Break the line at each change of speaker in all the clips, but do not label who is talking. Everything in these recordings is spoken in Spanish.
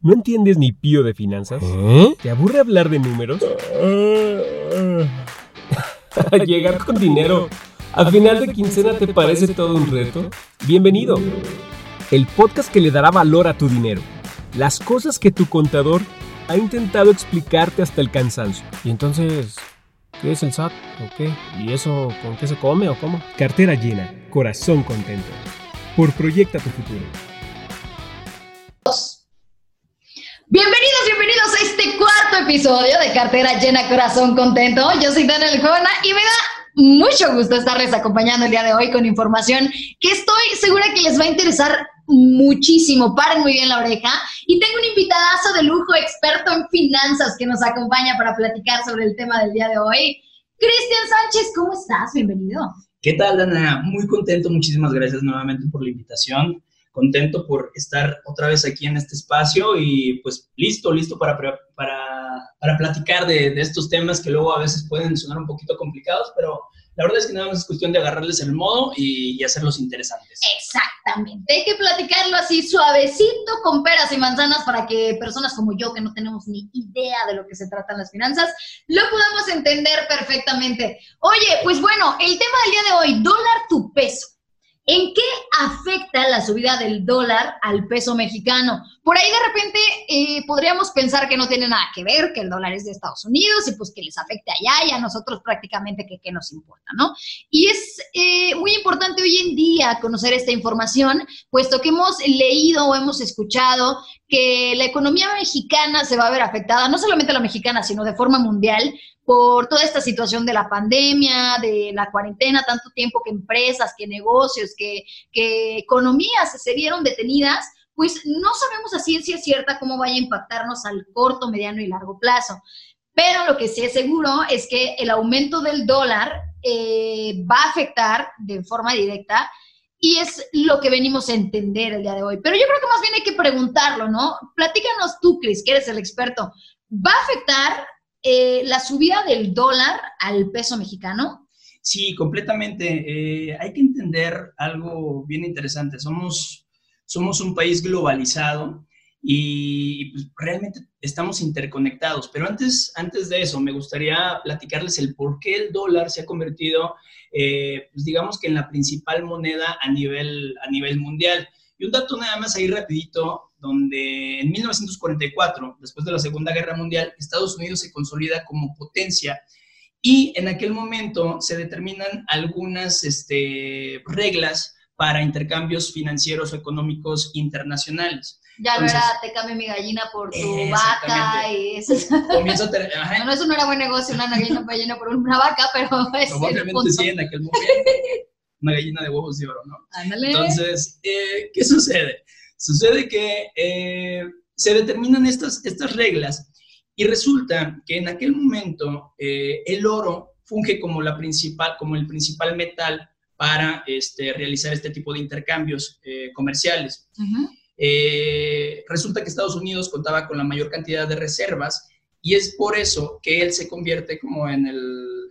¿No entiendes ni pío de finanzas?
¿Eh?
¿Te aburre hablar de números? Llegar con dinero al final de quincena te parece todo un reto? Bienvenido. El podcast que le dará valor a tu dinero. Las cosas que tu contador ha intentado explicarte hasta el cansancio.
¿Y entonces qué es el SAT o qué? ¿Y eso con qué se come o cómo?
Cartera llena, corazón contento. Por Proyecta tu futuro.
Bienvenidos, bienvenidos a este cuarto episodio de Cartera Llena Corazón Contento. Yo soy Daniel Jona y me da mucho gusto estarles acompañando el día de hoy con información que estoy segura que les va a interesar muchísimo. Paren muy bien la oreja. Y tengo un invitadazo de lujo, experto en finanzas, que nos acompaña para platicar sobre el tema del día de hoy. Cristian Sánchez, ¿cómo estás? Bienvenido.
¿Qué tal, Dana? Muy contento. Muchísimas gracias nuevamente por la invitación contento por estar otra vez aquí en este espacio y pues listo, listo para, para, para platicar de, estos temas que luego a veces pueden sonar un poquito complicados, pero la verdad es que nada más es cuestión de agarrarles el modo y, y hacerlos interesantes.
Exactamente, hay que platicarlo así suavecito con peras y manzanas para que personas como yo que no tenemos ni idea de lo que se tratan las finanzas, lo podamos entender perfectamente. Oye, pues bueno, el tema del día de hoy, dólar tu peso. ¿En qué afecta la subida del dólar al peso mexicano? Por ahí de repente eh, podríamos pensar que no tiene nada que ver, que el dólar es de Estados Unidos y pues que les afecte allá y a nosotros prácticamente que qué nos importa, ¿no? Y es eh, muy importante hoy en día conocer esta información, puesto que hemos leído o hemos escuchado que la economía mexicana se va a ver afectada, no solamente la mexicana, sino de forma mundial, por toda esta situación de la pandemia, de la cuarentena, tanto tiempo que empresas, que negocios, que, economías se vieron detenidas, pues no sabemos a ciencia cierta cómo vaya a impactarnos al corto, mediano y largo plazo. Pero lo que sí es seguro es que el aumento del dólar eh, va a afectar de forma directa y es lo que venimos a entender el día de hoy. Pero yo creo que más bien hay que preguntarlo, ¿no? Platícanos tú, Cris, que eres el experto. ¿Va a afectar eh, la subida del dólar al peso mexicano?
Sí, completamente. Eh, hay que entender algo bien interesante. Somos, somos un país globalizado y pues, realmente estamos interconectados. Pero antes, antes de eso, me gustaría platicarles el por qué el dólar se ha convertido, eh, pues, digamos que en la principal moneda a nivel, a nivel mundial. Y un dato nada más ahí rapidito, donde en 1944, después de la Segunda Guerra Mundial, Estados Unidos se consolida como potencia y en aquel momento se determinan algunas este, reglas para intercambios financieros o económicos internacionales.
Ya Entonces, verá, te cambio mi gallina por tu vaca y eso.
Comienza a tener, ajá.
Bueno, eso no era buen negocio, una gallina, gallina por una vaca, pero es
Probablemente sí, en aquel momento. Una gallina de huevos de oro, ¿no?
Ándale.
Entonces, eh, ¿qué sucede? Sucede que eh, se determinan estas, estas reglas y resulta que en aquel momento eh, el oro funge como, la principal, como el principal metal para este, realizar este tipo de intercambios eh, comerciales. Uh -huh. eh, resulta que Estados Unidos contaba con la mayor cantidad de reservas y es por eso que él se convierte como en el,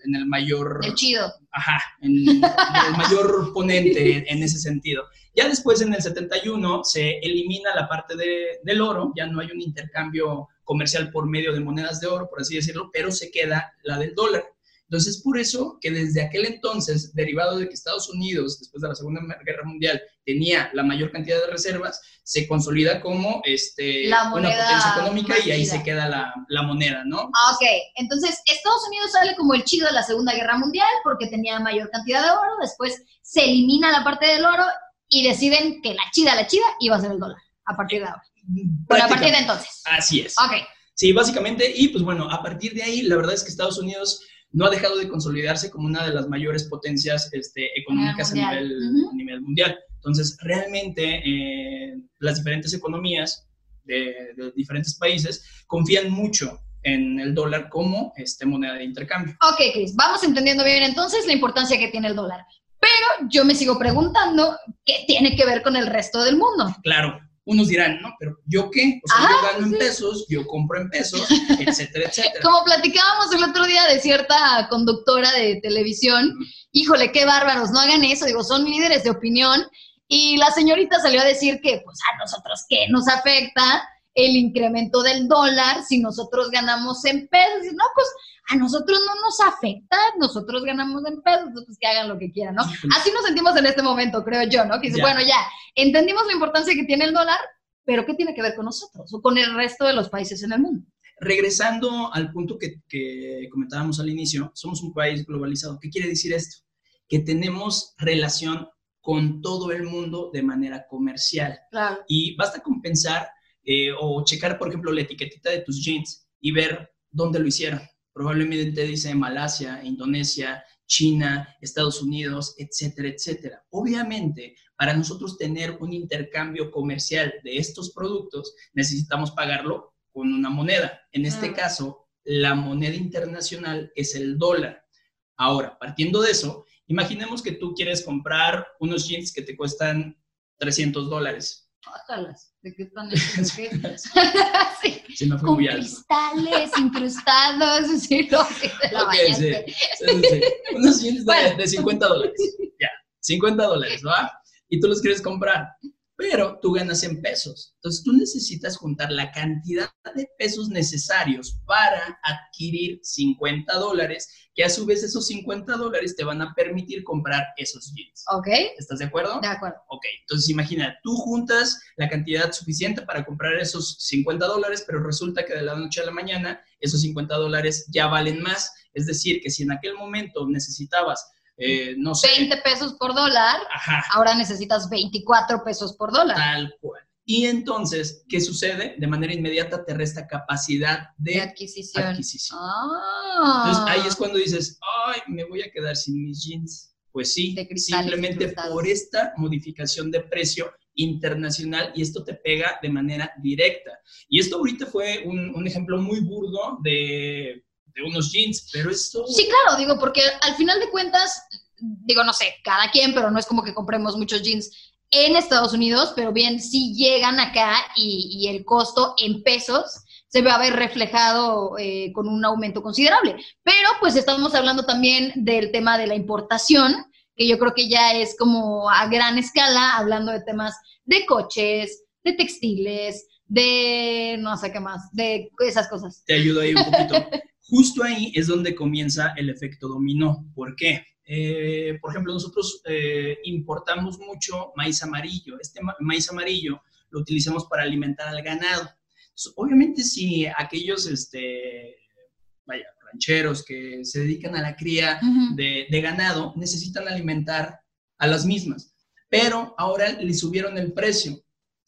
en el mayor...
El chido.
Ajá, en, en el mayor ponente en, en ese sentido. Ya después, en el 71, se elimina la parte de, del oro, ya no hay un intercambio comercial por medio de monedas de oro, por así decirlo, pero se queda la del dólar. Entonces, por eso que desde aquel entonces, derivado de que Estados Unidos, después de la Segunda Guerra Mundial, tenía la mayor cantidad de reservas, se consolida como este,
La
una potencia económica y ahí se queda la, la moneda, ¿no?
Ah, ok. Entonces, Estados Unidos sale como el chido de la Segunda Guerra Mundial porque tenía mayor cantidad de oro, después se elimina la parte del oro y deciden que la chida, la chida, iba a ser el dólar a partir de ahora. Bueno, a partir de entonces.
Así es.
Ok.
Sí, básicamente, y pues bueno, a partir de ahí, la verdad es que Estados Unidos no ha dejado de consolidarse como una de las mayores potencias este, económicas a nivel,
Ujú.
a nivel mundial. Entonces, realmente, eh, las diferentes economías de, de diferentes países confían mucho en el dólar como este, moneda de intercambio.
Ok, Chris, vamos entendiendo bien entonces la importancia que tiene el dólar. Pero yo me sigo preguntando qué tiene que ver con el resto del mundo.
Claro, unos dirán, no, pero ¿yo qué? O sea,
Ajá,
yo gano en pesos, yo compro en pesos, etcétera, etcétera.
Como platicábamos el otro día de cierta conductora de televisión, híjole, qué bárbaros, no hagan eso, digo, son líderes de opinión, y la señorita salió a decir que, pues, a nosotros qué nos afecta el incremento del dólar si nosotros ganamos en pesos. No, pues a nosotros no nos afecta, nosotros ganamos en pesos, pues que hagan lo que quieran, ¿no? Así nos sentimos en este momento, creo yo, ¿no? Que dice, bueno, ya, entendimos la importancia que tiene el dólar, pero ¿qué tiene que ver con nosotros o con el resto de los países en el mundo?
Regresando al punto que, que comentábamos al inicio, somos un país globalizado. ¿Qué quiere decir esto? Que tenemos relación con todo el mundo de manera comercial.
Claro.
Y basta con pensar eh, o checar, por ejemplo, la etiquetita de tus jeans y ver dónde lo hicieron. Probablemente dice Malasia, Indonesia, China, Estados Unidos, etcétera, etcétera. Obviamente, para nosotros tener un intercambio comercial de estos productos, necesitamos pagarlo con una moneda. En este
Mm.
caso, la moneda internacional es el dólar. Ahora, partiendo de eso, imaginemos que tú quieres comprar unos jeans que te cuestan 300 dólares.
Ójalas, ¿de qué están hechos? ¿De qué? sí,
me fue
con cristales incrustados, sí, no, sí, la
Ok,
bañaste.
sí, sí, sí. Unos jeans de,
Bueno.
de 50 dólares. Ya, 50 dólares, ¿va? Y tú los quieres comprar, pero tú ganas en pesos. Entonces tú necesitas juntar la cantidad de pesos necesarios para adquirir 50 dólares, que a su vez esos 50 dólares te van a permitir comprar esos jeans.
Ok,
¿Estás de acuerdo?
de acuerdo.
Ok, entonces imagina, tú juntas la cantidad suficiente para comprar esos 50 dólares, pero resulta que de la noche a la mañana esos 50 dólares ya valen más. Es decir, que si en aquel momento necesitabas, eh, no sé,
20 pesos por dólar,
ajá,
ahora necesitas 24 pesos por dólar.
tal cual. Y entonces, ¿qué sucede? De manera inmediata te resta capacidad
De
de
adquisición.
adquisición.
Ah.
Entonces ahí es cuando dices, ay, me voy a quedar sin mis jeans. Pues sí, simplemente
incrustados.
por esta modificación de precio internacional y esto te pega de manera directa. Y esto ahorita fue un, un ejemplo muy burdo de, de unos jeans, pero esto...
Sí, claro, digo, porque al final de cuentas, digo, no sé, cada quien, pero no es como que compremos muchos jeans en Estados Unidos, pero bien, si llegan acá y, y el costo en pesos se va a ver reflejado eh, con un aumento considerable. Pero pues estamos hablando también del tema de la importación, que yo creo que ya es como a gran escala, hablando de temas de coches, de textiles, de no sé qué más, de esas cosas.
te ayudo ahí un poquito. Justo ahí es donde comienza el efecto dominó. ¿Por qué? Eh, por ejemplo, nosotros eh, importamos mucho maíz amarillo. Este ma- maíz amarillo lo utilizamos para alimentar al ganado. Entonces, obviamente, si aquellos, este, vaya, rancheros que se dedican a la cría de, de ganado necesitan alimentar a las mismas, pero ahora le subieron el precio.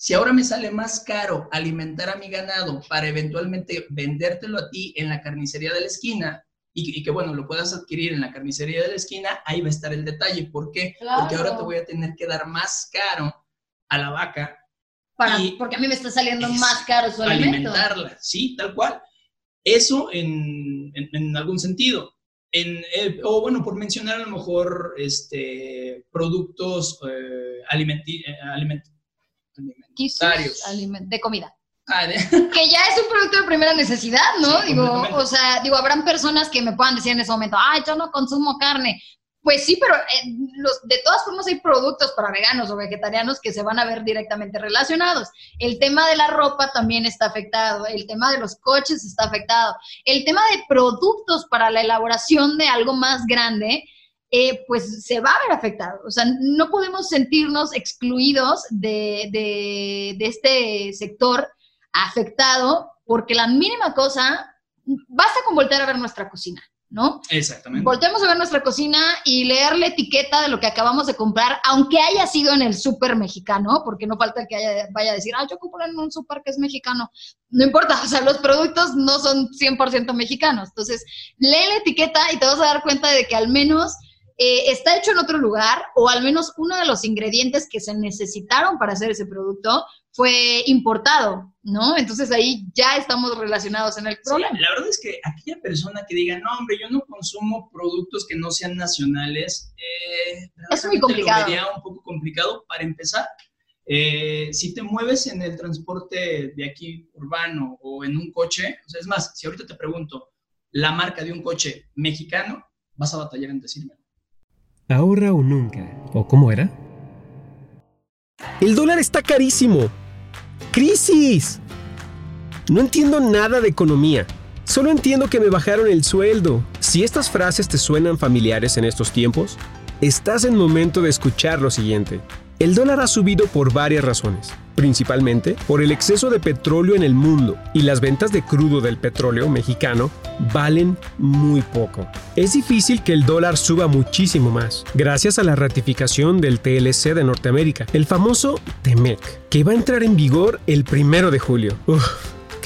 Si ahora me sale más caro alimentar a mi ganado para eventualmente vendértelo a ti en la carnicería de la esquina y, que, bueno, lo puedas adquirir en la carnicería de la esquina, ahí va a estar el detalle. ¿Por qué? Porque ahora te voy a tener que dar más caro a la vaca
Para,
Y-
porque a mí me está saliendo
Es-
más caro su alimento.
alimentarla, sí, tal cual. Eso en, en- en algún sentido. En, eh, o bueno, por mencionar a lo mejor este, productos eh, alimenti- eh, aliment- alimentarios.
aliment- de comida.
Ah, de-
Que ya es un producto de primera necesidad, ¿no?
Sí,
digo, o sea, digo, habrán personas que me puedan decir en ese momento, ay, yo no consumo carne. Pues sí, pero eh, los, de todas formas hay productos para veganos o vegetarianos que se van a ver directamente relacionados. El tema de la ropa también está afectado, el tema de los coches está afectado, el tema de productos para la elaboración de algo más grande, eh, pues se va a ver afectado. O sea, no podemos sentirnos excluidos de, de- de este sector afectado porque la mínima cosa, basta con voltear a ver nuestra cocina, ¿no?
Exactamente.
Volteamos a ver nuestra cocina y leer la etiqueta de lo que acabamos de comprar, aunque haya sido en el súper mexicano, porque no falta el que haya- vaya a decir, ah, yo compré en un súper que es mexicano. No importa, o sea, los productos no son 100% mexicanos. Entonces, lee la etiqueta y te vas a dar cuenta de que al menos eh, está hecho en otro lugar o al menos uno de los ingredientes que se necesitaron para hacer ese producto fue importado, ¿no? Entonces ahí ya estamos relacionados en el
Sí,
problema.
la verdad es que aquella persona que diga, no, hombre, yo no consumo productos que no sean nacionales, eh,
Es muy complicado.
Lo vería un poco complicado para empezar. Eh, si te mueves en el transporte de aquí urbano o en un coche, o sea, es más, si ahorita te pregunto la marca de un coche mexicano, vas a batallar en decirme.
Ahora o nunca. ¿O cómo era? El dólar está carísimo. ¡Crisis! No entiendo nada de economía. Solo entiendo que me bajaron el sueldo. Si estas frases te suenan familiares en estos tiempos, estás en momento de escuchar lo siguiente. El dólar ha subido por varias razones, principalmente por el exceso de petróleo en el mundo y las ventas de crudo del petróleo mexicano valen muy poco. Es difícil que el dólar suba muchísimo más, gracias a la ratificación del TLC de Norteamérica, el famoso TEMEC, que va a entrar en vigor el primero de julio.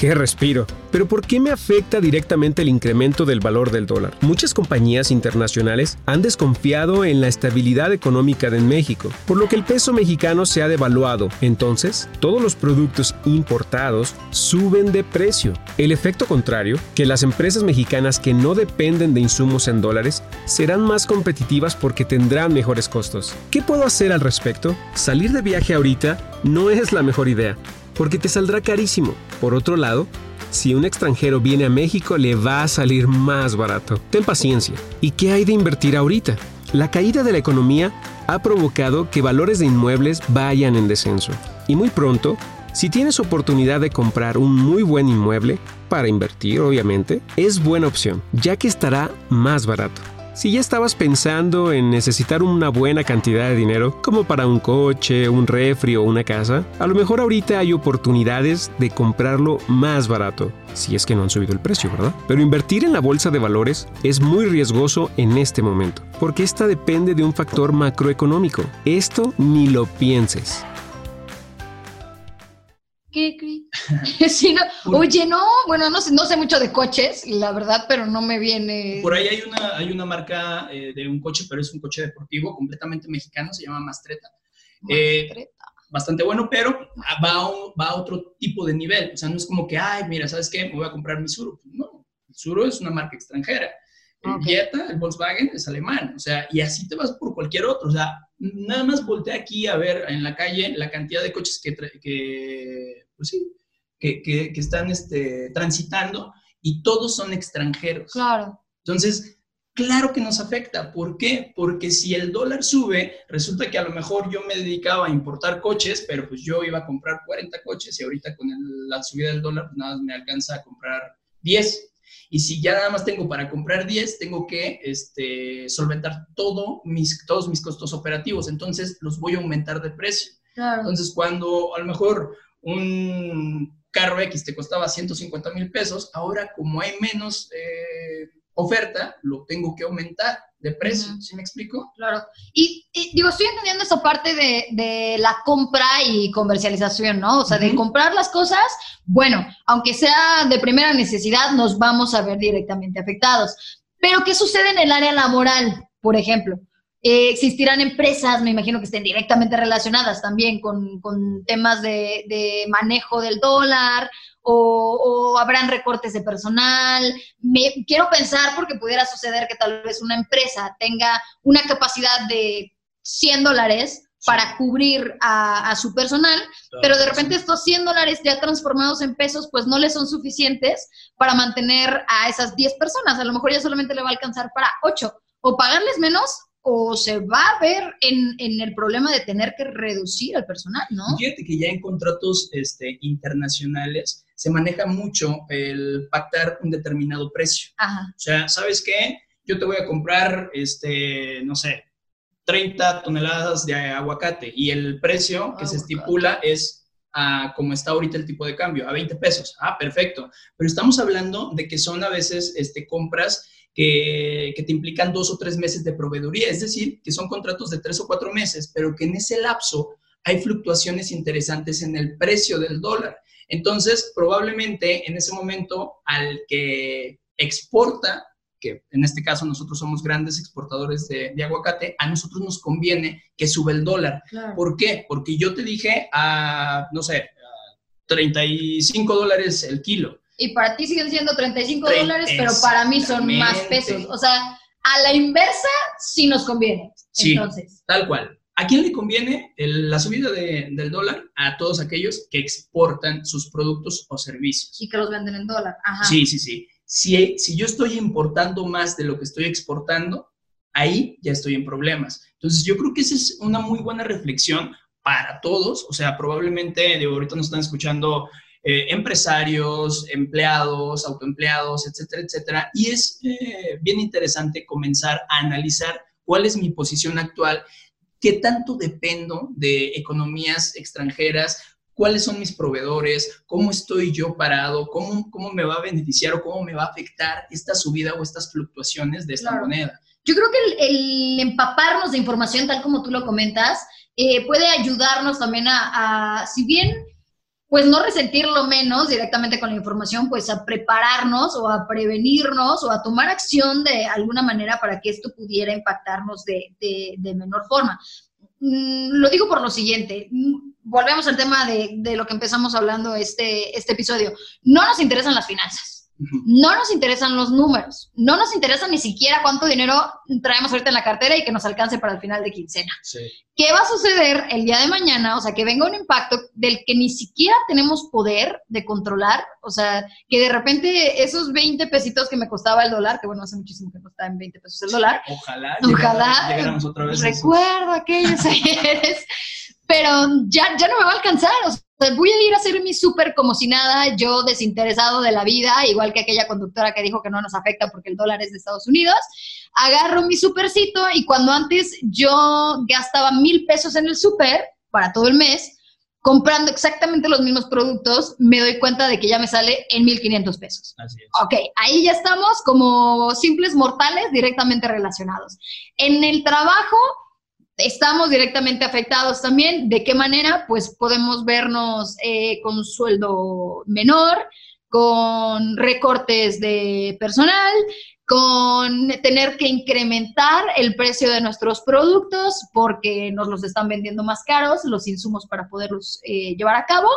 ¡Qué respiro! Pero ¿por qué me afecta directamente el incremento del valor del dólar? Muchas compañías internacionales han desconfiado en la estabilidad económica de México, por lo que el peso mexicano se ha devaluado. Entonces, todos los productos importados suben de precio. El efecto contrario, que las empresas mexicanas que no dependen de insumos en dólares serán más competitivas porque tendrán mejores costos. ¿Qué puedo hacer al respecto? Salir de viaje ahorita no es la mejor idea porque te saldrá carísimo. Por otro lado, si un extranjero viene a México le va a salir más barato. Ten paciencia. ¿Y qué hay de invertir ahorita? La caída de la economía ha provocado que valores de inmuebles vayan en descenso. Y muy pronto, si tienes oportunidad de comprar un muy buen inmueble, para invertir obviamente, es buena opción, ya que estará más barato. Si ya estabas pensando en necesitar una buena cantidad de dinero, como para un coche, un refri o una casa, a lo mejor ahorita hay oportunidades de comprarlo más barato, si es que no han subido el precio, ¿verdad? Pero invertir en la bolsa de valores es muy riesgoso en este momento, porque esta depende de un factor macroeconómico. Esto ni lo pienses.
¿Qué, sí, no. Oye, no, bueno, no sé, no sé mucho de coches, la verdad, pero no me viene.
Por ahí hay una, hay una marca eh, de un coche, pero es un coche deportivo completamente mexicano, se llama Mastreta. Eh, bastante bueno, pero va a, va a otro tipo de nivel. O sea, no es como que, ay, mira, ¿sabes qué? Me voy a comprar mi Suro. No, el Suro es una marca extranjera. El Jetta, el Volkswagen, es alemán. O sea, y así te vas por cualquier otro. O sea, nada más voltea aquí a ver en la calle la cantidad de coches que, que pues sí, que, que, están este, transitando y todos son extranjeros.
Claro.
Entonces, claro que nos afecta. ¿Por qué? Porque si el dólar sube, resulta que a lo mejor yo me dedicaba a importar coches, pero pues yo iba a comprar 40 coches y ahorita con la subida del dólar pues nada más me alcanza a comprar 10. Y si ya nada más tengo para comprar 10, tengo que este, solventar todo mis, todos mis costos operativos. Entonces los voy a aumentar de precio. Claro. Entonces cuando a lo mejor un carro X te costaba 150 mil pesos, ahora como hay menos eh, oferta, lo tengo que aumentar de precio, ¿sí me explico?
Claro. Y, digo, estoy entendiendo esa parte de, la compra y comercialización, ¿no? O sea, de comprar las cosas, bueno, aunque sea de primera necesidad, nos vamos a ver directamente afectados. Pero, ¿qué sucede en el área laboral, por ejemplo? Eh, existirán empresas, me imagino que estén directamente relacionadas también con, temas de, manejo del dólar o, habrán recortes de personal. Me, quiero pensar porque pudiera suceder que tal vez una empresa tenga una capacidad de 100 dólares para cubrir a, su personal, pero de repente estos 100 dólares ya transformados en pesos, pues no le son suficientes para mantener a esas 10 personas. A lo mejor ya solamente le va a alcanzar para 8 o pagarles menos o se va a ver en, el problema de tener que reducir al personal, ¿no?
Fíjate que ya en contratos este, internacionales se maneja mucho el pactar un determinado precio. Ajá. O sea, ¿sabes qué? Yo te voy a comprar, este, no sé, 30 toneladas de aguacate y el precio que se estipula es a como está ahorita el tipo de cambio, a 20 pesos. Ah, perfecto. Pero estamos hablando de que son a veces este, compras que, te implican dos o tres meses de proveeduría, es decir, que son contratos de tres o cuatro meses, pero que en ese lapso hay fluctuaciones interesantes en el precio del dólar. Entonces, probablemente en ese momento al que exporta, que en este caso nosotros somos grandes exportadores de, aguacate, a nosotros nos conviene que sube el dólar. ¿Por qué? Porque yo te dije a, no sé, 35 dólares el kilo
y para ti siguen siendo 35 dólares, pero para mí son más pesos. O sea, a la inversa sí nos conviene.
Sí, entonces. tal cual. ¿A quién le conviene la subida del dólar? A todos aquellos que exportan sus productos o servicios.
Y que los venden en dólar. Ajá.
Sí, sí, sí. Si, si yo estoy importando más de lo que estoy exportando, ahí ya estoy en problemas. Entonces, yo creo que esa es una muy buena reflexión para todos. O sea, probablemente, de ahorita nos están escuchando eh, empresarios, empleados, autoempleados, etcétera, etcétera. Y es eh, bien interesante comenzar a analizar cuál es mi posición actual, qué tanto dependo de economías extranjeras, cuáles son mis proveedores, cómo estoy yo parado, cómo, cómo me va a beneficiar o cómo me va a afectar esta subida o estas fluctuaciones de esta moneda.
Yo creo que el, empaparnos de información, tal como tú lo comentas, eh, puede ayudarnos también a, si bien, pues no resentirlo menos directamente con la información, pues a prepararnos o a prevenirnos o a tomar acción de alguna manera para que esto pudiera impactarnos de, de menor forma. Mm, lo digo por lo siguiente, mm, volvemos al tema de, de, lo que empezamos hablando este, este episodio. No nos interesan las finanzas. No nos interesan los números, no nos interesa ni siquiera cuánto dinero traemos ahorita en la cartera y que nos alcance para el final de quincena. ¿Qué va a suceder el día de mañana? O sea, que venga un impacto del que ni siquiera tenemos poder de controlar, o sea, que de repente esos 20 pesitos que me costaba el dólar, que bueno, hace muchísimo que costaba en 20 pesos el dólar.
Ojalá.
Ojalá. otra vez recuerdo aquellos ayeres pero ya, ya no me va a alcanzar. O sea, voy a ir a hacer mi súper como si nada, yo desinteresado de la vida, igual que aquella conductora que dijo que no nos afecta porque el dólar es de Estados Unidos. Agarro mi supercito y cuando antes yo gastaba mil pesos en el súper para todo el mes, comprando exactamente los mismos productos, me doy cuenta de que ya me sale en 1.500 pesos.
Así es.
Ok, ahí ya estamos como simples mortales directamente relacionados. En el trabajo, estamos directamente afectados también. ¿De qué manera? Pues podemos vernos eh, con sueldo menor, con recortes de personal, con tener que incrementar el precio de nuestros productos porque nos los están vendiendo más caros, los insumos para poderlos eh, llevar a cabo.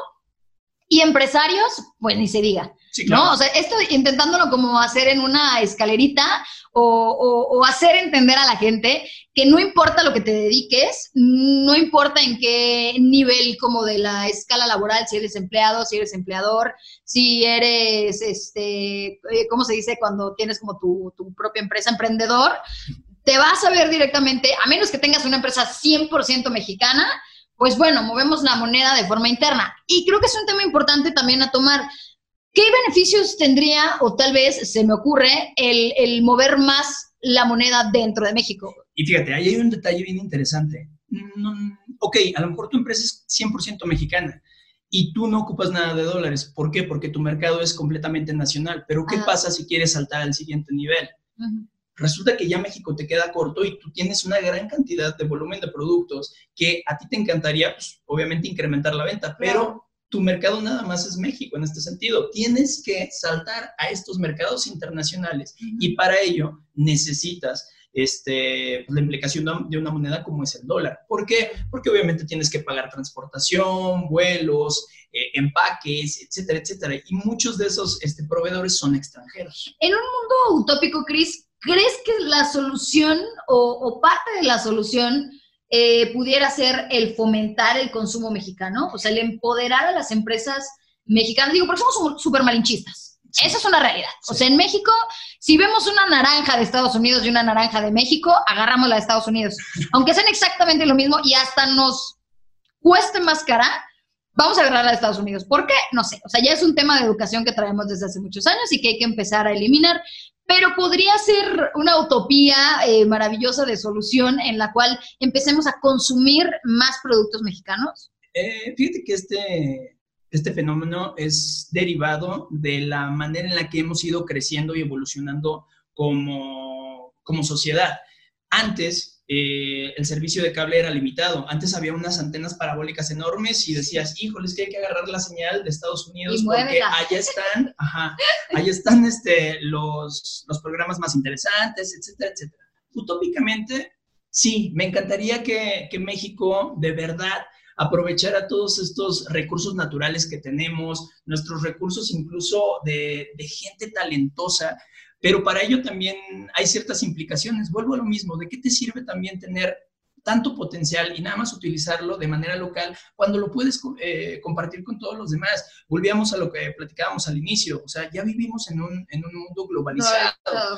Y empresarios, pues ni se diga. ¿No? O sea, esto intentándolo como hacer en una escalerita o, hacer entender a la gente que no importa lo que te dediques, no importa en qué nivel como de la escala laboral, si eres empleado, si eres empleador, si eres, este, eh, ¿cómo se dice cuando tienes como tu, tu propia empresa, emprendedor? Te vas a ver directamente, a menos que tengas una empresa 100% mexicana, pues bueno, movemos la moneda de forma interna. Y creo que es un tema importante también a tomar. ¿Qué beneficios tendría, o tal vez se me ocurre, el, mover más la moneda dentro de México?
Y fíjate, ahí hay un detalle bien interesante. ok, a lo mejor tu empresa es 100% mexicana y tú no ocupas nada de dólares. ¿Por qué? Porque tu mercado es completamente nacional. Pero ¿qué pasa si quieres saltar al siguiente nivel? Resulta que ya México te queda corto y tú tienes una gran cantidad de volumen de productos que a ti te encantaría, pues, obviamente, incrementar la venta, pero tu mercado nada más es México en este sentido. Tienes que saltar a estos mercados internacionales y para ello necesitas este, pues, la implicación de una moneda como es el dólar. ¿Por qué? Porque obviamente tienes que pagar transportación, vuelos, eh, empaques, etcétera, etcétera. Y muchos de esos este, proveedores son extranjeros.
En un mundo utópico, Chris, ¿crees que la solución o, parte de la solución eh, pudiera ser el fomentar el consumo mexicano? O sea, el empoderar a las empresas mexicanas. Digo, porque somos súper malinchistas. Esa es una realidad. O sea, en México, si vemos una naranja de Estados Unidos y una naranja de México, agarramos la de Estados Unidos. Aunque sean exactamente lo mismo y hasta nos cueste más cara, vamos a agarrar la de Estados Unidos. ¿Por qué? No sé. O sea, ya es un tema de educación que traemos desde hace muchos años y que hay que empezar a eliminar pero podría ser una utopía eh, maravillosa de solución en la cual empecemos a consumir más productos mexicanos.
Eh, fíjate que este, este fenómeno es derivado de la manera en la que hemos ido creciendo y evolucionando como, como sociedad. Antes, eh, el servicio de cable era limitado. Antes había unas antenas parabólicas enormes y decías, híjole, es que hay que agarrar la señal de Estados Unidos porque allá están, ajá, allá están este, los, los programas más interesantes, etcétera, etcétera. Utópicamente, sí, me encantaría que, que México de verdad aprovechara todos estos recursos naturales que tenemos, nuestros recursos incluso de, de gente talentosa pero para ello también hay ciertas implicaciones. Vuelvo a lo mismo, ¿de qué te sirve también tener tanto potencial y nada más utilizarlo de manera local cuando lo puedes eh, compartir con todos los demás. Volvíamos a lo que platicábamos al inicio, o sea, ya vivimos en un, en un mundo globalizado.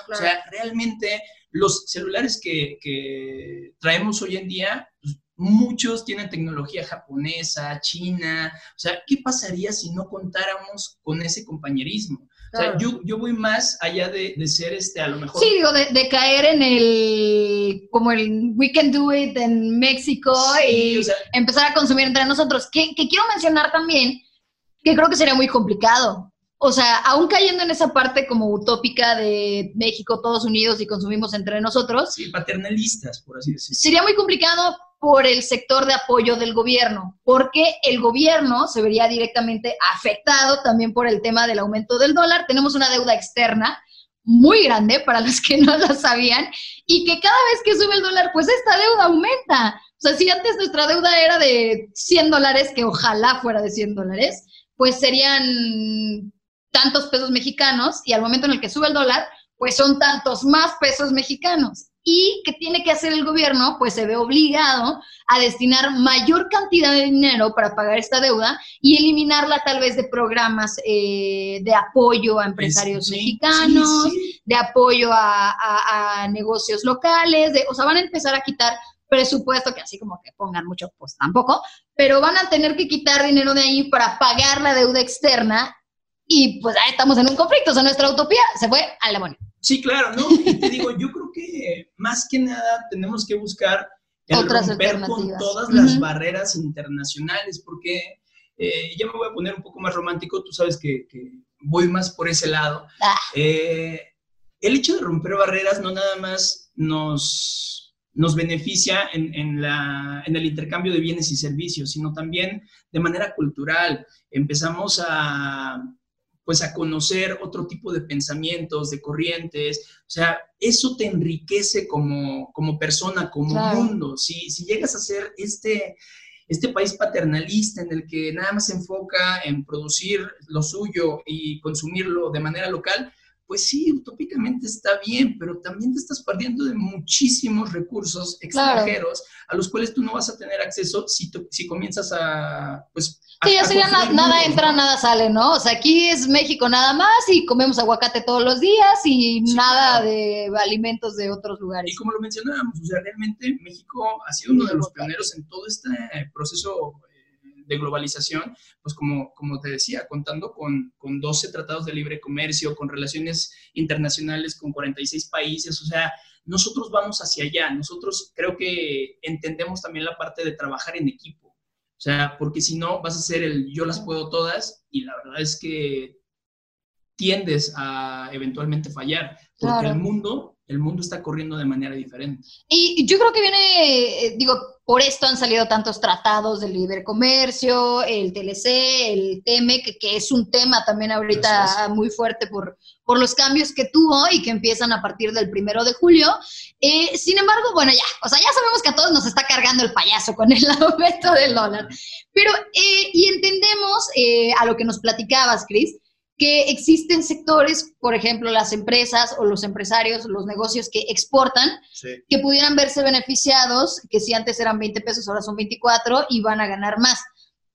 O sea, realmente los celulares que, que traemos hoy en día, pues, muchos tienen tecnología japonesa, china. O sea, ¿qué pasaría si no contáramos con ese compañerismo? O sea, yo, yo voy más allá de, de, ser este, a lo mejor.
Sí, digo, de, de, caer en el, como el we can do it en México y o sea, empezar a consumir entre nosotros. Que, que quiero mencionar también que creo que sería muy complicado. O sea, aún cayendo en esa parte como utópica de México, todos unidos y consumimos entre nosotros.
Sí, paternalistas, por así decirlo.
Sería muy complicado por el sector de apoyo del gobierno, porque el gobierno se vería directamente afectado también por el tema del aumento del dólar. Tenemos una deuda externa muy grande para los que no lo sabían y que cada vez que sube el dólar, pues esta deuda aumenta. O sea, si antes nuestra deuda era de 100 dólares, que ojalá fuera de 100 dólares, pues serían tantos pesos mexicanos y al momento en el que sube el dólar, pues son tantos más pesos mexicanos y que tiene que hacer el gobierno, pues se ve obligado a destinar mayor cantidad de dinero para pagar esta deuda y eliminarla tal vez de programas eh, de apoyo a empresarios sí, mexicanos, sí, sí. de apoyo a, a, a negocios locales, de, o sea, van a empezar a quitar presupuesto, que así como que pongan mucho, pues tampoco, pero van a tener que quitar dinero de ahí para pagar la deuda externa y pues ahí estamos en un conflicto, o sea, nuestra utopía se fue al demonio.
Sí, claro, ¿no? Y te digo, yo creo que más que nada tenemos que buscar el
Otras
romper con todas las uh -huh. barreras internacionales, porque eh, ya me voy a poner un poco más romántico, tú sabes que, que voy más por ese lado. Ah. Eh, el hecho de romper barreras no nada más nos, nos beneficia en, en, la, en el intercambio de bienes y servicios, sino también de manera cultural. Empezamos a pues a conocer otro tipo de pensamientos, de corrientes, o sea, eso te enriquece como, como persona, como claro. mundo. Si, si llegas a ser este, este país paternalista en el que nada más se enfoca en producir lo suyo y consumirlo de manera local, pues sí, utópicamente está bien, pero también te estás perdiendo de muchísimos recursos extranjeros claro. a los cuales tú no vas a tener acceso si, tú, si comienzas a, pues,
Sí, ya sería na nada entra, nada sale, ¿no? O sea, aquí es México nada más y comemos aguacate todos los días y sí, nada claro. de alimentos de otros lugares.
Y como lo mencionábamos, o sea, realmente México ha sido uno de los pioneros en todo este proceso de globalización, pues como, como te decía, contando con, con 12 tratados de libre comercio, con relaciones internacionales con 46 países, o sea, nosotros vamos hacia allá, nosotros creo que entendemos también la parte de trabajar en equipo o sea, porque si no, vas a ser el yo las puedo todas y la verdad es que tiendes a eventualmente fallar, porque claro. el mundo, el mundo está corriendo de manera diferente.
Y yo creo que viene, eh, digo, por esto han salido tantos tratados de libre comercio, el TLC, el TEME, que, que es un tema también ahorita muy fuerte por, por los cambios que tuvo y que empiezan a partir del primero de julio. Eh, sin embargo, bueno, ya, o sea, ya sabemos que a todos nos está cargando el payaso con el aumento del dólar. Pero, eh, y entendemos eh, a lo que nos platicabas, Cris, que existen sectores, por ejemplo, las empresas o los empresarios, los negocios que exportan, sí. que pudieran verse beneficiados, que si antes eran 20 pesos, ahora son 24 y van a ganar más.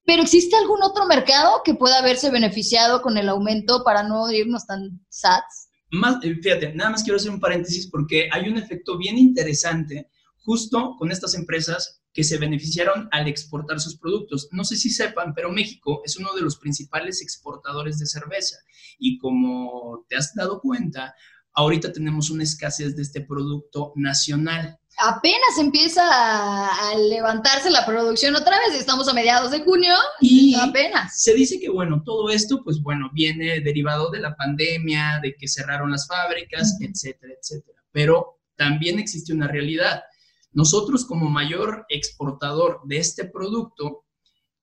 Pero ¿existe algún otro mercado que pueda verse beneficiado con el aumento para no irnos tan sats?
Más, eh, fíjate, nada más quiero hacer un paréntesis porque hay un efecto bien interesante justo con estas empresas que se beneficiaron al exportar sus productos. No sé si sepan, pero México es uno de los principales exportadores de cerveza y como te has dado cuenta, ahorita tenemos una escasez de este producto nacional.
Apenas empieza a levantarse la producción otra vez, estamos a mediados de junio
y
apenas.
Se dice que bueno, todo esto pues bueno, viene derivado de la pandemia, de que cerraron las fábricas, etcétera, etcétera. Pero también existe una realidad nosotros como mayor exportador de este producto,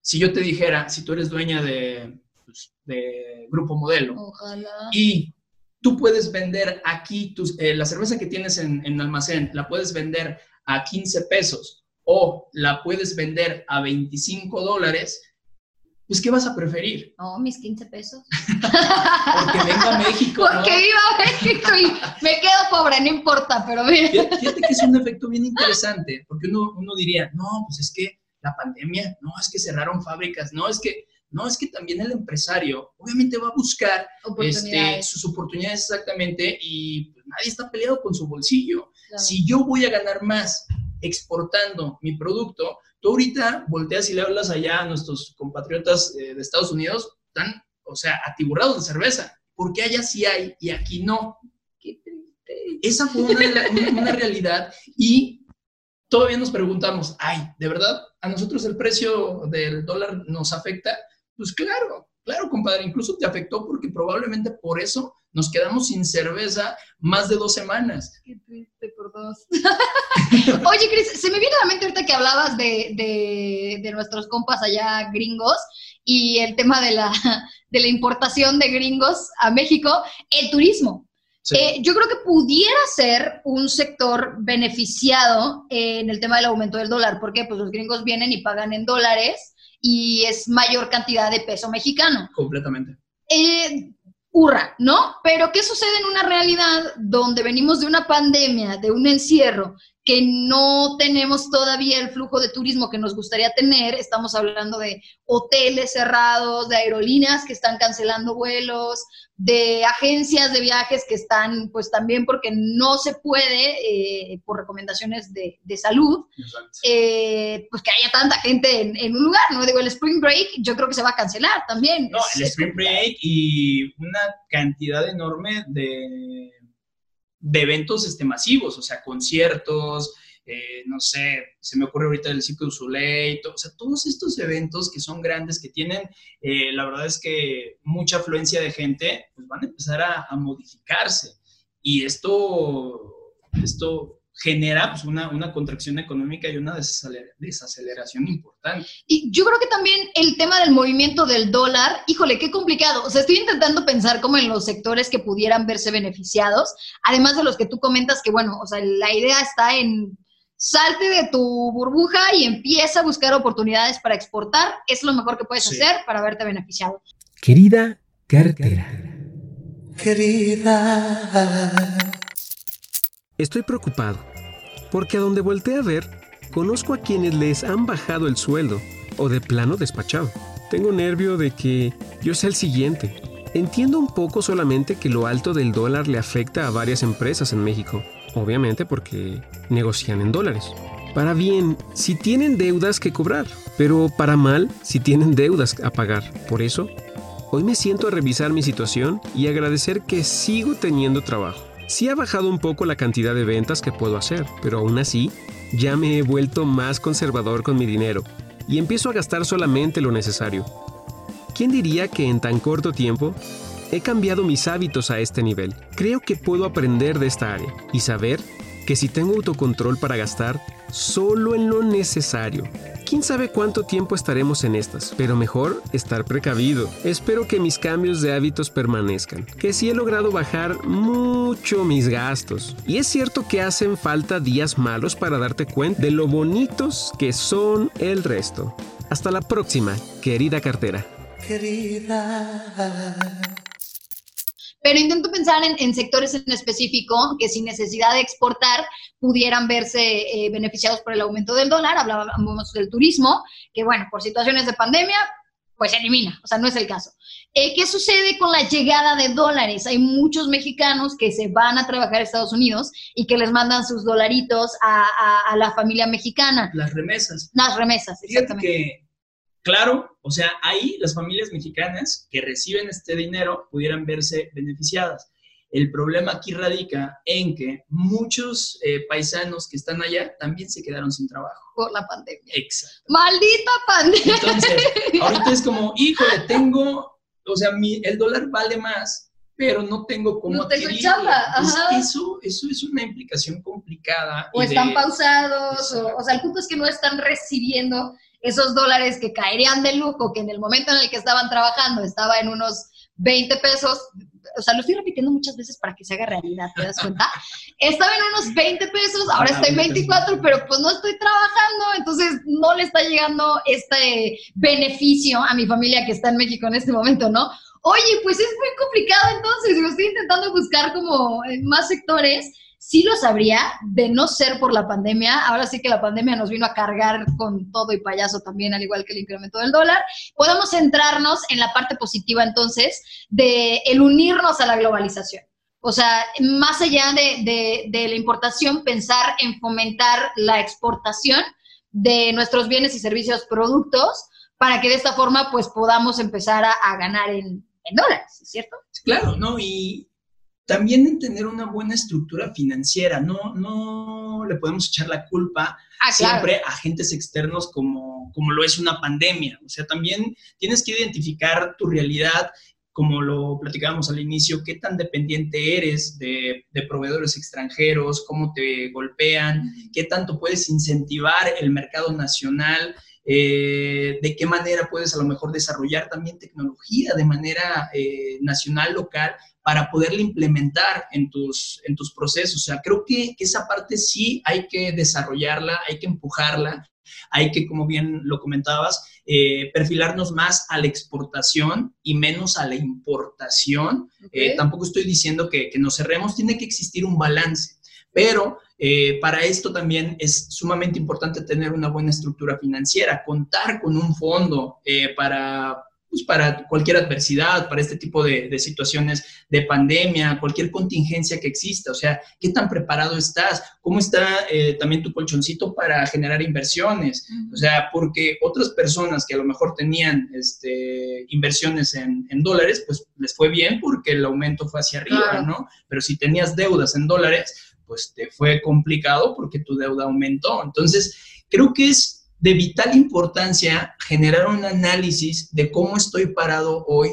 si yo te dijera, si tú eres dueña de, pues, de Grupo Modelo
Ojalá.
y tú puedes vender aquí tus, eh, la cerveza que tienes en, en almacén, la puedes vender a 15 pesos o la puedes vender a 25 dólares, pues ¿qué vas a preferir?
No, mis 15 pesos.
Porque venga a México.
Porque
¿no?
viva México y me quedo pobre, no importa, pero mira.
Fíjate que es un efecto bien interesante, porque uno, uno diría, no, pues es que la pandemia, no, es que cerraron fábricas, no, es que, no, es que también el empresario obviamente va a buscar
oportunidades.
Este, sus oportunidades exactamente y pues, nadie está peleado con su bolsillo. Claro. Si yo voy a ganar más exportando mi producto, tú ahorita volteas y le hablas allá a nuestros compatriotas eh, de Estados Unidos, están, o sea, atiburrados de cerveza, porque allá sí hay y aquí no. Esa fue una, una realidad y todavía nos preguntamos, ay, ¿de verdad a nosotros el precio del dólar nos afecta? Pues claro, claro, compadre, incluso te afectó porque probablemente por eso nos quedamos sin cerveza más de dos semanas.
Qué triste por dos. Oye, Cris, se me viene a la mente ahorita que hablabas de, de, nuestros compas allá gringos y el tema de la, de la importación de gringos a México, el turismo. Eh, yo creo que pudiera ser un sector beneficiado en el tema del aumento del dólar. porque Pues los gringos vienen y pagan en dólares y es mayor cantidad de peso mexicano.
Completamente.
Eh, hurra, ¿no? Pero ¿qué sucede en una realidad donde venimos de una pandemia, de un encierro, que no tenemos todavía el flujo de turismo que nos gustaría tener? Estamos hablando de hoteles cerrados, de aerolíneas que están cancelando vuelos, de agencias de viajes que están, pues también porque no se puede, eh, por recomendaciones de, salud, eh, pues que haya tanta gente en, un lugar, ¿no? Digo, el Spring Break yo creo que se va a cancelar también.
No, el Spring Break y una cantidad enorme de, de eventos este, masivos, o sea, conciertos, eh, no sé, se me ocurre ahorita el Cirque du Soleil, o sea, todos estos eventos que son grandes, que tienen, eh, la verdad es que mucha afluencia de gente, pues van a empezar a, modificarse. Y esto, esto genera pues, una, una, contracción económica y una desaceleración importante.
Y yo creo que también el tema del movimiento del dólar, híjole, qué complicado. O sea, estoy intentando pensar como en los sectores que pudieran verse beneficiados, además de los que tú comentas que, bueno, o sea, la idea está en salte de tu burbuja y empieza a buscar oportunidades para exportar. Es lo mejor que puedes hacer para verte beneficiado.
Querida cartera.
Querida.
Estoy preocupado porque a donde volteé a ver, conozco a quienes les han bajado el sueldo o de plano despachado. Tengo nervio de que yo sea el siguiente. Entiendo un poco solamente que lo alto del dólar le afecta a varias empresas en México obviamente porque negocian en dólares. Para bien, si tienen deudas que cobrar, pero para mal, si tienen deudas a pagar. Por eso, hoy me siento a revisar mi situación y agradecer que sigo teniendo trabajo. Sí ha bajado un poco la cantidad de ventas que puedo hacer, pero aún así, ya me he vuelto más conservador con mi dinero y empiezo a gastar solamente lo necesario. ¿Quién diría que en tan corto tiempo He cambiado mis hábitos a este nivel. Creo que puedo aprender de esta área y saber que si tengo autocontrol para gastar solo en lo necesario. Quién sabe cuánto tiempo estaremos en estas, pero mejor estar precavido. Espero que mis cambios de hábitos permanezcan, que sí he logrado bajar mucho mis gastos. Y es cierto que hacen falta días malos para darte cuenta de lo bonitos que son el resto. Hasta la próxima, querida cartera.
Pero intento pensar en, sectores en específico que sin necesidad de exportar pudieran verse eh, beneficiados por el aumento del dólar. Hablábamos del turismo, que bueno, por situaciones de pandemia, pues se elimina, o sea, no es el caso. Eh, ¿Qué sucede con la llegada de dólares? Hay muchos mexicanos que se van a trabajar a Estados Unidos y que les mandan sus dolaritos a, la familia mexicana.
Las remesas.
Las remesas,
exactamente. Claro, o sea, ahí las familias mexicanas que reciben este dinero pudieran verse beneficiadas. El problema aquí radica en que muchos eh, paisanos que están allá también se quedaron sin trabajo.
Por la pandemia.
Exacto.
Maldita pandemia.
Entonces, ahorita es como, híjole, tengo, o sea, mi, el dólar vale más, pero no tengo cómo no tengo eso, eso es una implicación complicada.
O están pausados, o, o sea, el punto es que no están recibiendo esos dólares que caerían de lujo, que en el momento en el que estaban trabajando estaba en unos 20 pesos, o sea, lo estoy repitiendo muchas veces para que se haga realidad, ¿te das cuenta? Estaba en unos 20 pesos, ahora está en 24, pero pues no estoy trabajando, entonces no le está llegando este beneficio a mi familia que está en México en este momento, ¿no? Oye, pues es muy complicado entonces, yo estoy intentando buscar como más sectores sí lo sabría, de no ser por la pandemia. Ahora sí que la pandemia nos vino a cargar con todo y payaso también, al igual que el incremento del dólar. Podemos centrarnos en la parte positiva entonces de el unirnos a la globalización. O sea, más allá de, de, la importación, pensar en fomentar la exportación de nuestros bienes y servicios, productos, para que de esta forma pues podamos empezar a, ganar en, en dólares, ¿cierto?
Claro, ¿no? Y, también en tener una buena estructura financiera. No, no le podemos echar la culpa ah, siempre a agentes externos como, como lo es una pandemia. O sea, también tienes que identificar tu realidad, como lo platicábamos al inicio, qué tan dependiente eres de, de proveedores extranjeros, cómo te golpean, qué tanto puedes incentivar el mercado nacional. Eh, de qué manera puedes a lo mejor desarrollar también tecnología de manera eh, nacional, local, para poderla implementar en tus, en tus procesos. O sea, creo que, esa parte sí hay que desarrollarla, hay que empujarla, hay que, como bien lo comentabas, eh, perfilarnos más a la exportación y menos a la importación. tampoco estoy diciendo que, que, nos cerremos, tiene que existir un balance, pero eh, para esto también es sumamente importante tener una buena estructura financiera, contar con un fondo eh, para, pues, para cualquier adversidad, para este tipo de, situaciones de pandemia, cualquier contingencia que exista. O sea, ¿qué tan preparado estás? ¿Cómo está eh, también tu colchoncito para generar inversiones? O sea, porque otras personas que a lo mejor tenían este, inversiones en, dólares, pues les fue bien porque el aumento fue hacia arriba, ¿no? Pero si tenías deudas en dólares, pues te fue complicado porque tu deuda aumentó. Entonces, creo que es de vital importancia generar un análisis de cómo estoy parado hoy,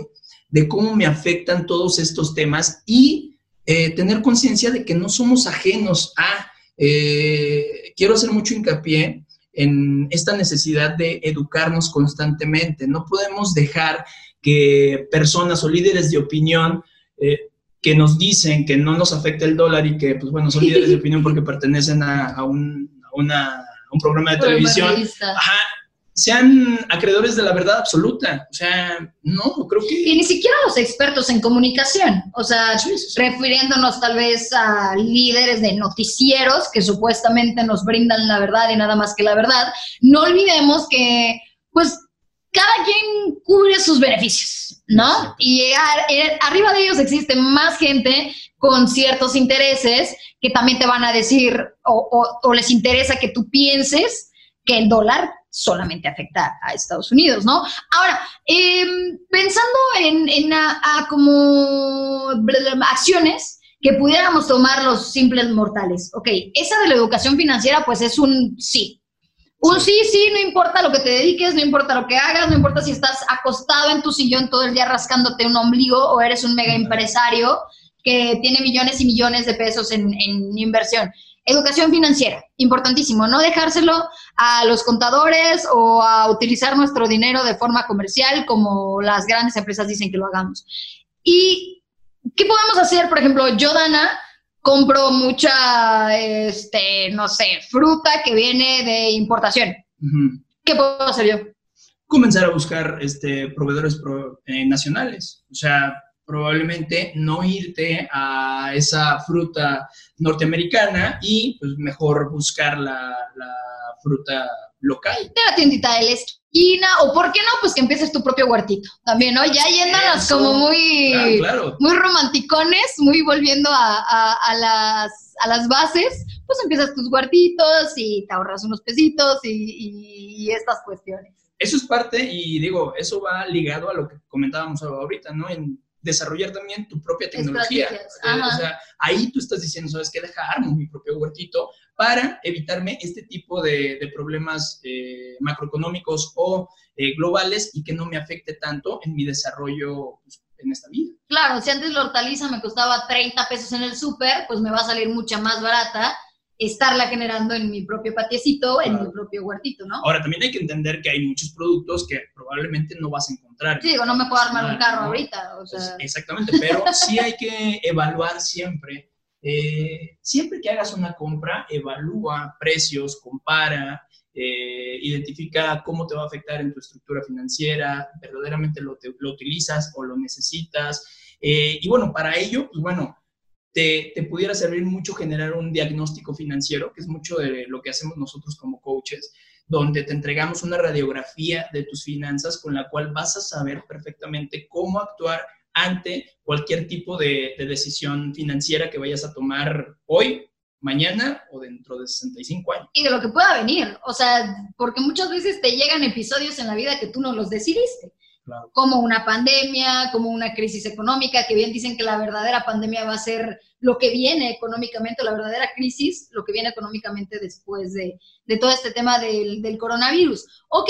de cómo me afectan todos estos temas y eh, tener conciencia de que no somos ajenos a, eh, quiero hacer mucho hincapié en esta necesidad de educarnos constantemente. No podemos dejar que personas o líderes de opinión eh, que nos dicen que no nos afecta el dólar y que, pues bueno, son líderes de opinión porque pertenecen a, un, un, programa de televisión, sean acreedores de la verdad absoluta. O sea, no, creo que...
Y ni siquiera los expertos en comunicación, o sea, refiriéndonos tal vez a líderes de noticieros que supuestamente nos brindan la verdad y nada más que la verdad, no olvidemos que, pues, cada quien cubre sus beneficios, ¿no? Y eh, arriba de ellos existe más gente con ciertos intereses que también te van a decir o, les interesa que tú pienses que el dólar solamente afecta a Estados Unidos, ¿no? Ahora, em, pensando en, como acciones que pudiéramos tomar los simples mortales, ok, esa de la educación financiera pues es un sí, un sí, sí, no importa lo que te dediques, no importa lo que hagas, no importa si estás acostado en tu sillón todo el día rascándote un ombligo o eres un mega empresario que tiene millones y millones de pesos en, inversión. Educación financiera, importantísimo, no dejárselo a los contadores o a utilizar nuestro dinero de forma comercial como las grandes empresas dicen que lo hagamos. ¿Y qué podemos hacer? Por ejemplo, yo, Dana, compro mucha, este, no sé, fruta que viene de importación. ¿Qué puedo hacer yo?
Comenzar a buscar este, proveedores eh, nacionales. O sea, probablemente no irte a esa fruta norteamericana y pues mejor buscar la, la fruta local.
De la tiendita de la esquina, o por qué no, pues que empieces tu propio huertito también, ¿no? Ya yéndonos como muy, muy romanticones, muy volviendo a, las, a las bases, pues empiezas tus huertitos y te ahorras unos pesitos y, y estas cuestiones.
Eso es parte, y digo, eso va ligado a lo que comentábamos ahorita, ¿no? En desarrollar también tu propia tecnología. Eh, o sea, ahí tú estás diciendo, ¿sabes qué? Deja armo mi propio huertito para evitarme este tipo de, problemas eh, macroeconómicos o eh, globales y que no me afecte tanto en mi desarrollo pues, en esta vida.
Claro, si antes la hortaliza me costaba 30 pesos en el súper, pues me va a salir mucha más barata estarla generando en mi propio patiecito, en mi propio huertito, ¿no?
Ahora, también hay que entender que hay muchos productos que probablemente no vas a encontrar.
Sí, digo, no me puedo armar un carro ahorita, o sea...
exactamente, pero sí hay que evaluar siempre, eh, siempre que hagas una compra, evalúa precios, compara, eh, identifica cómo te va a afectar en tu estructura financiera, verdaderamente lo, lo utilizas o lo necesitas. Eh, y bueno, para ello, pues bueno, te, pudiera servir mucho generar un diagnóstico financiero, que es mucho de lo que hacemos nosotros como coaches, donde te entregamos una radiografía de tus finanzas con la cual vas a saber perfectamente cómo actuar ante cualquier tipo de, de decisión financiera que vayas a tomar hoy mañana o dentro de 65 años.
Y de lo que pueda venir, o sea, porque muchas veces te llegan episodios en la vida que tú no los decidiste,
Claro.
como una pandemia, como una crisis económica, que bien dicen que la verdadera pandemia va a ser lo que viene económicamente, la verdadera crisis, lo que viene económicamente después de, de todo este tema del, del coronavirus. Ok,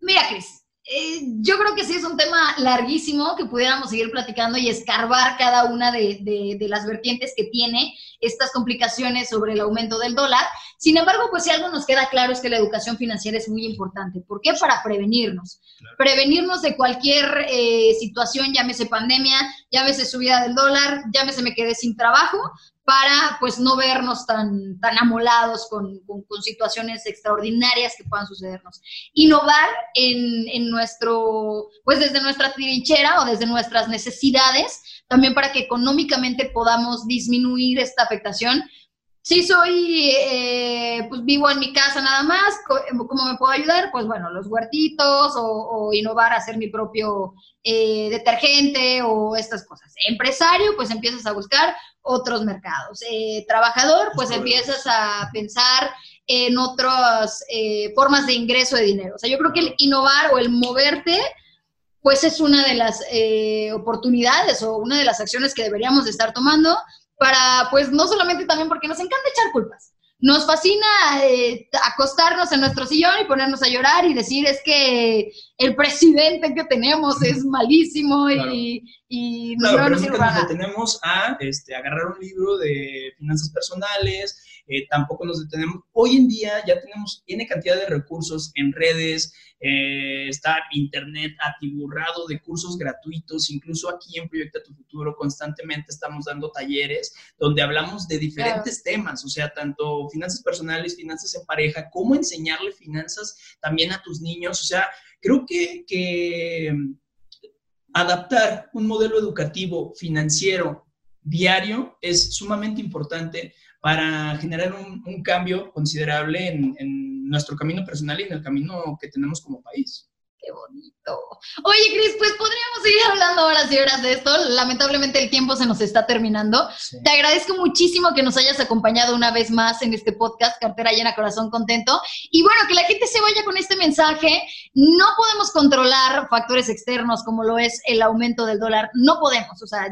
mira, Cris, eh, yo creo que sí es un tema larguísimo que pudiéramos seguir platicando y escarbar cada una de, de, de, las vertientes que tiene estas complicaciones sobre el aumento del dólar. Sin embargo, pues si algo nos queda claro es que la educación financiera es muy importante. ¿Por qué? Para prevenirnos. Claro. Prevenirnos de cualquier eh, situación, llámese pandemia, llámese subida del dólar, llámese me quedé sin trabajo, para pues no vernos tan, tan amolados con, con, situaciones extraordinarias que puedan sucedernos. Innovar en, en, nuestro, pues desde nuestra trinchera o desde nuestras necesidades, también para que económicamente podamos disminuir esta afectación. Si soy, eh, pues vivo en mi casa nada más, ¿cómo me puedo ayudar? Pues bueno, los huertitos o, o innovar, hacer mi propio eh, detergente o estas cosas. Empresario, pues empiezas a buscar otros mercados. Eh, trabajador, pues empiezas a pensar en otras eh, formas de ingreso de dinero. O sea, yo creo que el innovar o el moverte, pues es una de las oportunidades o una de las acciones que deberíamos de estar tomando para, pues no solamente también porque nos encanta echar culpas. Nos fascina eh, acostarnos en nuestro sillón y ponernos a llorar y decir es que el presidente que tenemos es malísimo
Claro.
y, y
Claro,
no nos sirve para nada.
detenemos a este, agarrar un libro de finanzas personales, eh, tampoco nos detenemos. Hoy en día ya tenemos N cantidad de recursos en redes, eh, está internet atiburrado de cursos gratuitos, incluso aquí en Proyecta Tu Futuro constantemente estamos dando talleres donde hablamos de diferentes temas, o sea, tanto finanzas personales, finanzas en pareja, cómo enseñarle finanzas también a tus niños, o sea, creo que, que adaptar un modelo educativo financiero diario es sumamente importante para generar un, un cambio considerable en, en, nuestro camino personal y en el camino que tenemos como país.
Qué bonito. Oye, Cris, pues podríamos seguir hablando horas y horas de esto. Lamentablemente el tiempo se nos está terminando. Sí. Te agradezco muchísimo que nos hayas acompañado una vez más en este podcast, Cartera Llena, Corazón Contento. Y bueno, que la gente se vaya con este mensaje. No podemos controlar factores externos como lo es el aumento del dólar. No podemos. O sea,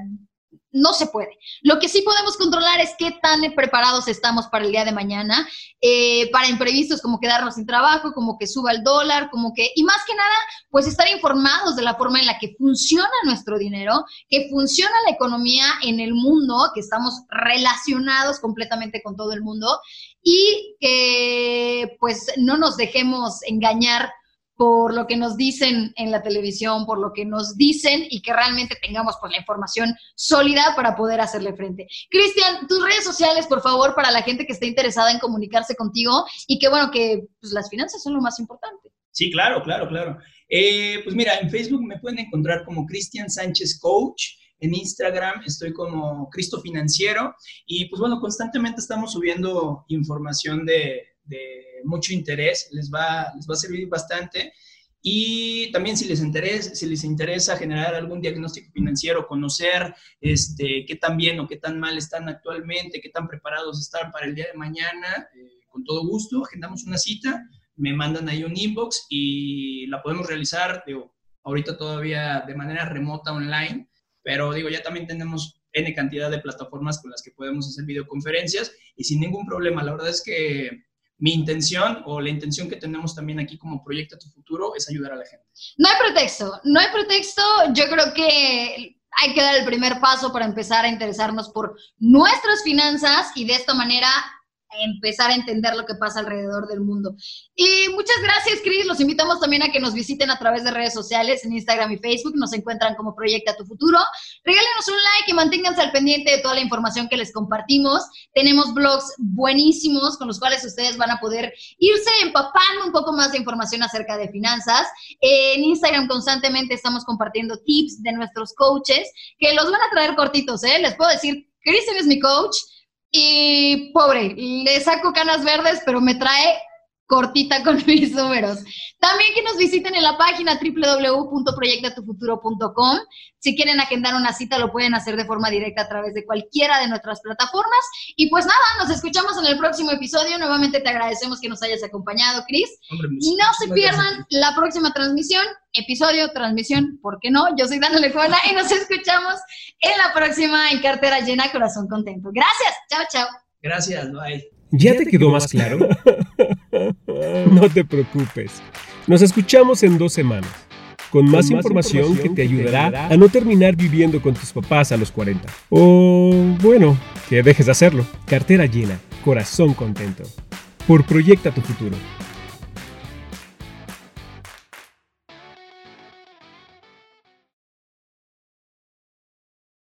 no se puede. Lo que sí podemos controlar es qué tan preparados estamos para el día de mañana, eh, para imprevistos como quedarnos sin trabajo, como que suba el dólar, como que, y más que nada, pues estar informados de la forma en la que funciona nuestro dinero, que funciona la economía en el mundo, que estamos relacionados completamente con todo el mundo y que pues no nos dejemos engañar por lo que nos dicen en la televisión, por lo que nos dicen y que realmente tengamos pues la información sólida para poder hacerle frente. Cristian, tus redes sociales, por favor, para la gente que esté interesada en comunicarse contigo y que bueno, que pues, las finanzas son lo más importante.
Sí, claro, claro, claro. Eh, pues mira, en Facebook me pueden encontrar como Cristian Sánchez Coach. En Instagram estoy como Cristo Financiero y pues bueno, constantemente estamos subiendo información de, de mucho interés, les va, les va a servir bastante. Y también si les, interesa, si les interesa generar algún diagnóstico financiero, conocer este, qué tan bien o qué tan mal están actualmente, qué tan preparados están para el día de mañana, eh, con todo gusto, agendamos una cita, me mandan ahí un inbox y la podemos realizar, digo, ahorita todavía de manera remota online, pero digo, ya también tenemos N cantidad de plataformas con las que podemos hacer videoconferencias y sin ningún problema. La verdad es que mi intención o la intención que tenemos también aquí como Proyecta Tu Futuro es ayudar a la gente.
No hay pretexto, no hay pretexto. Yo creo que hay que dar el primer paso para empezar a interesarnos por nuestras finanzas y de esta manera empezar a entender lo que pasa alrededor del mundo. Y muchas gracias, Cris. Los invitamos también a que nos visiten a través de redes sociales, en Instagram y Facebook. Nos encuentran como Proyecta Tu Futuro. Regálenos un like y manténganse al pendiente de toda la información que les compartimos. Tenemos blogs buenísimos con los cuales ustedes van a poder irse empapando un poco más de información acerca de finanzas. En Instagram constantemente estamos compartiendo tips de nuestros coaches que los van a traer cortitos, ¿eh? Les puedo decir, Kristen es mi coach y pobre, le saco canas verdes, pero me trae cortita con mis números. También que nos visiten en la página www.proyectatufuturo.com. Si quieren agendar una cita, lo pueden hacer de forma directa a través de cualquiera de nuestras plataformas. Y pues nada, nos escuchamos en el próximo episodio. Nuevamente te agradecemos que nos hayas acompañado, Cris. Y no se pierdan la próxima transmisión, episodio, transmisión, ¿por qué no? Yo soy Dana Lejona y nos escuchamos en la próxima en Cartera Llena, Corazón Contento. Gracias, chao, chao.
Gracias, bye.
¿Ya te quedó más claro? No te preocupes. Nos escuchamos en dos semanas, con más, información, que te ayudará a no terminar viviendo con tus papás a los 40. O, bueno, que dejes de hacerlo. Cartera llena, corazón contento. Por Proyecta tu futuro.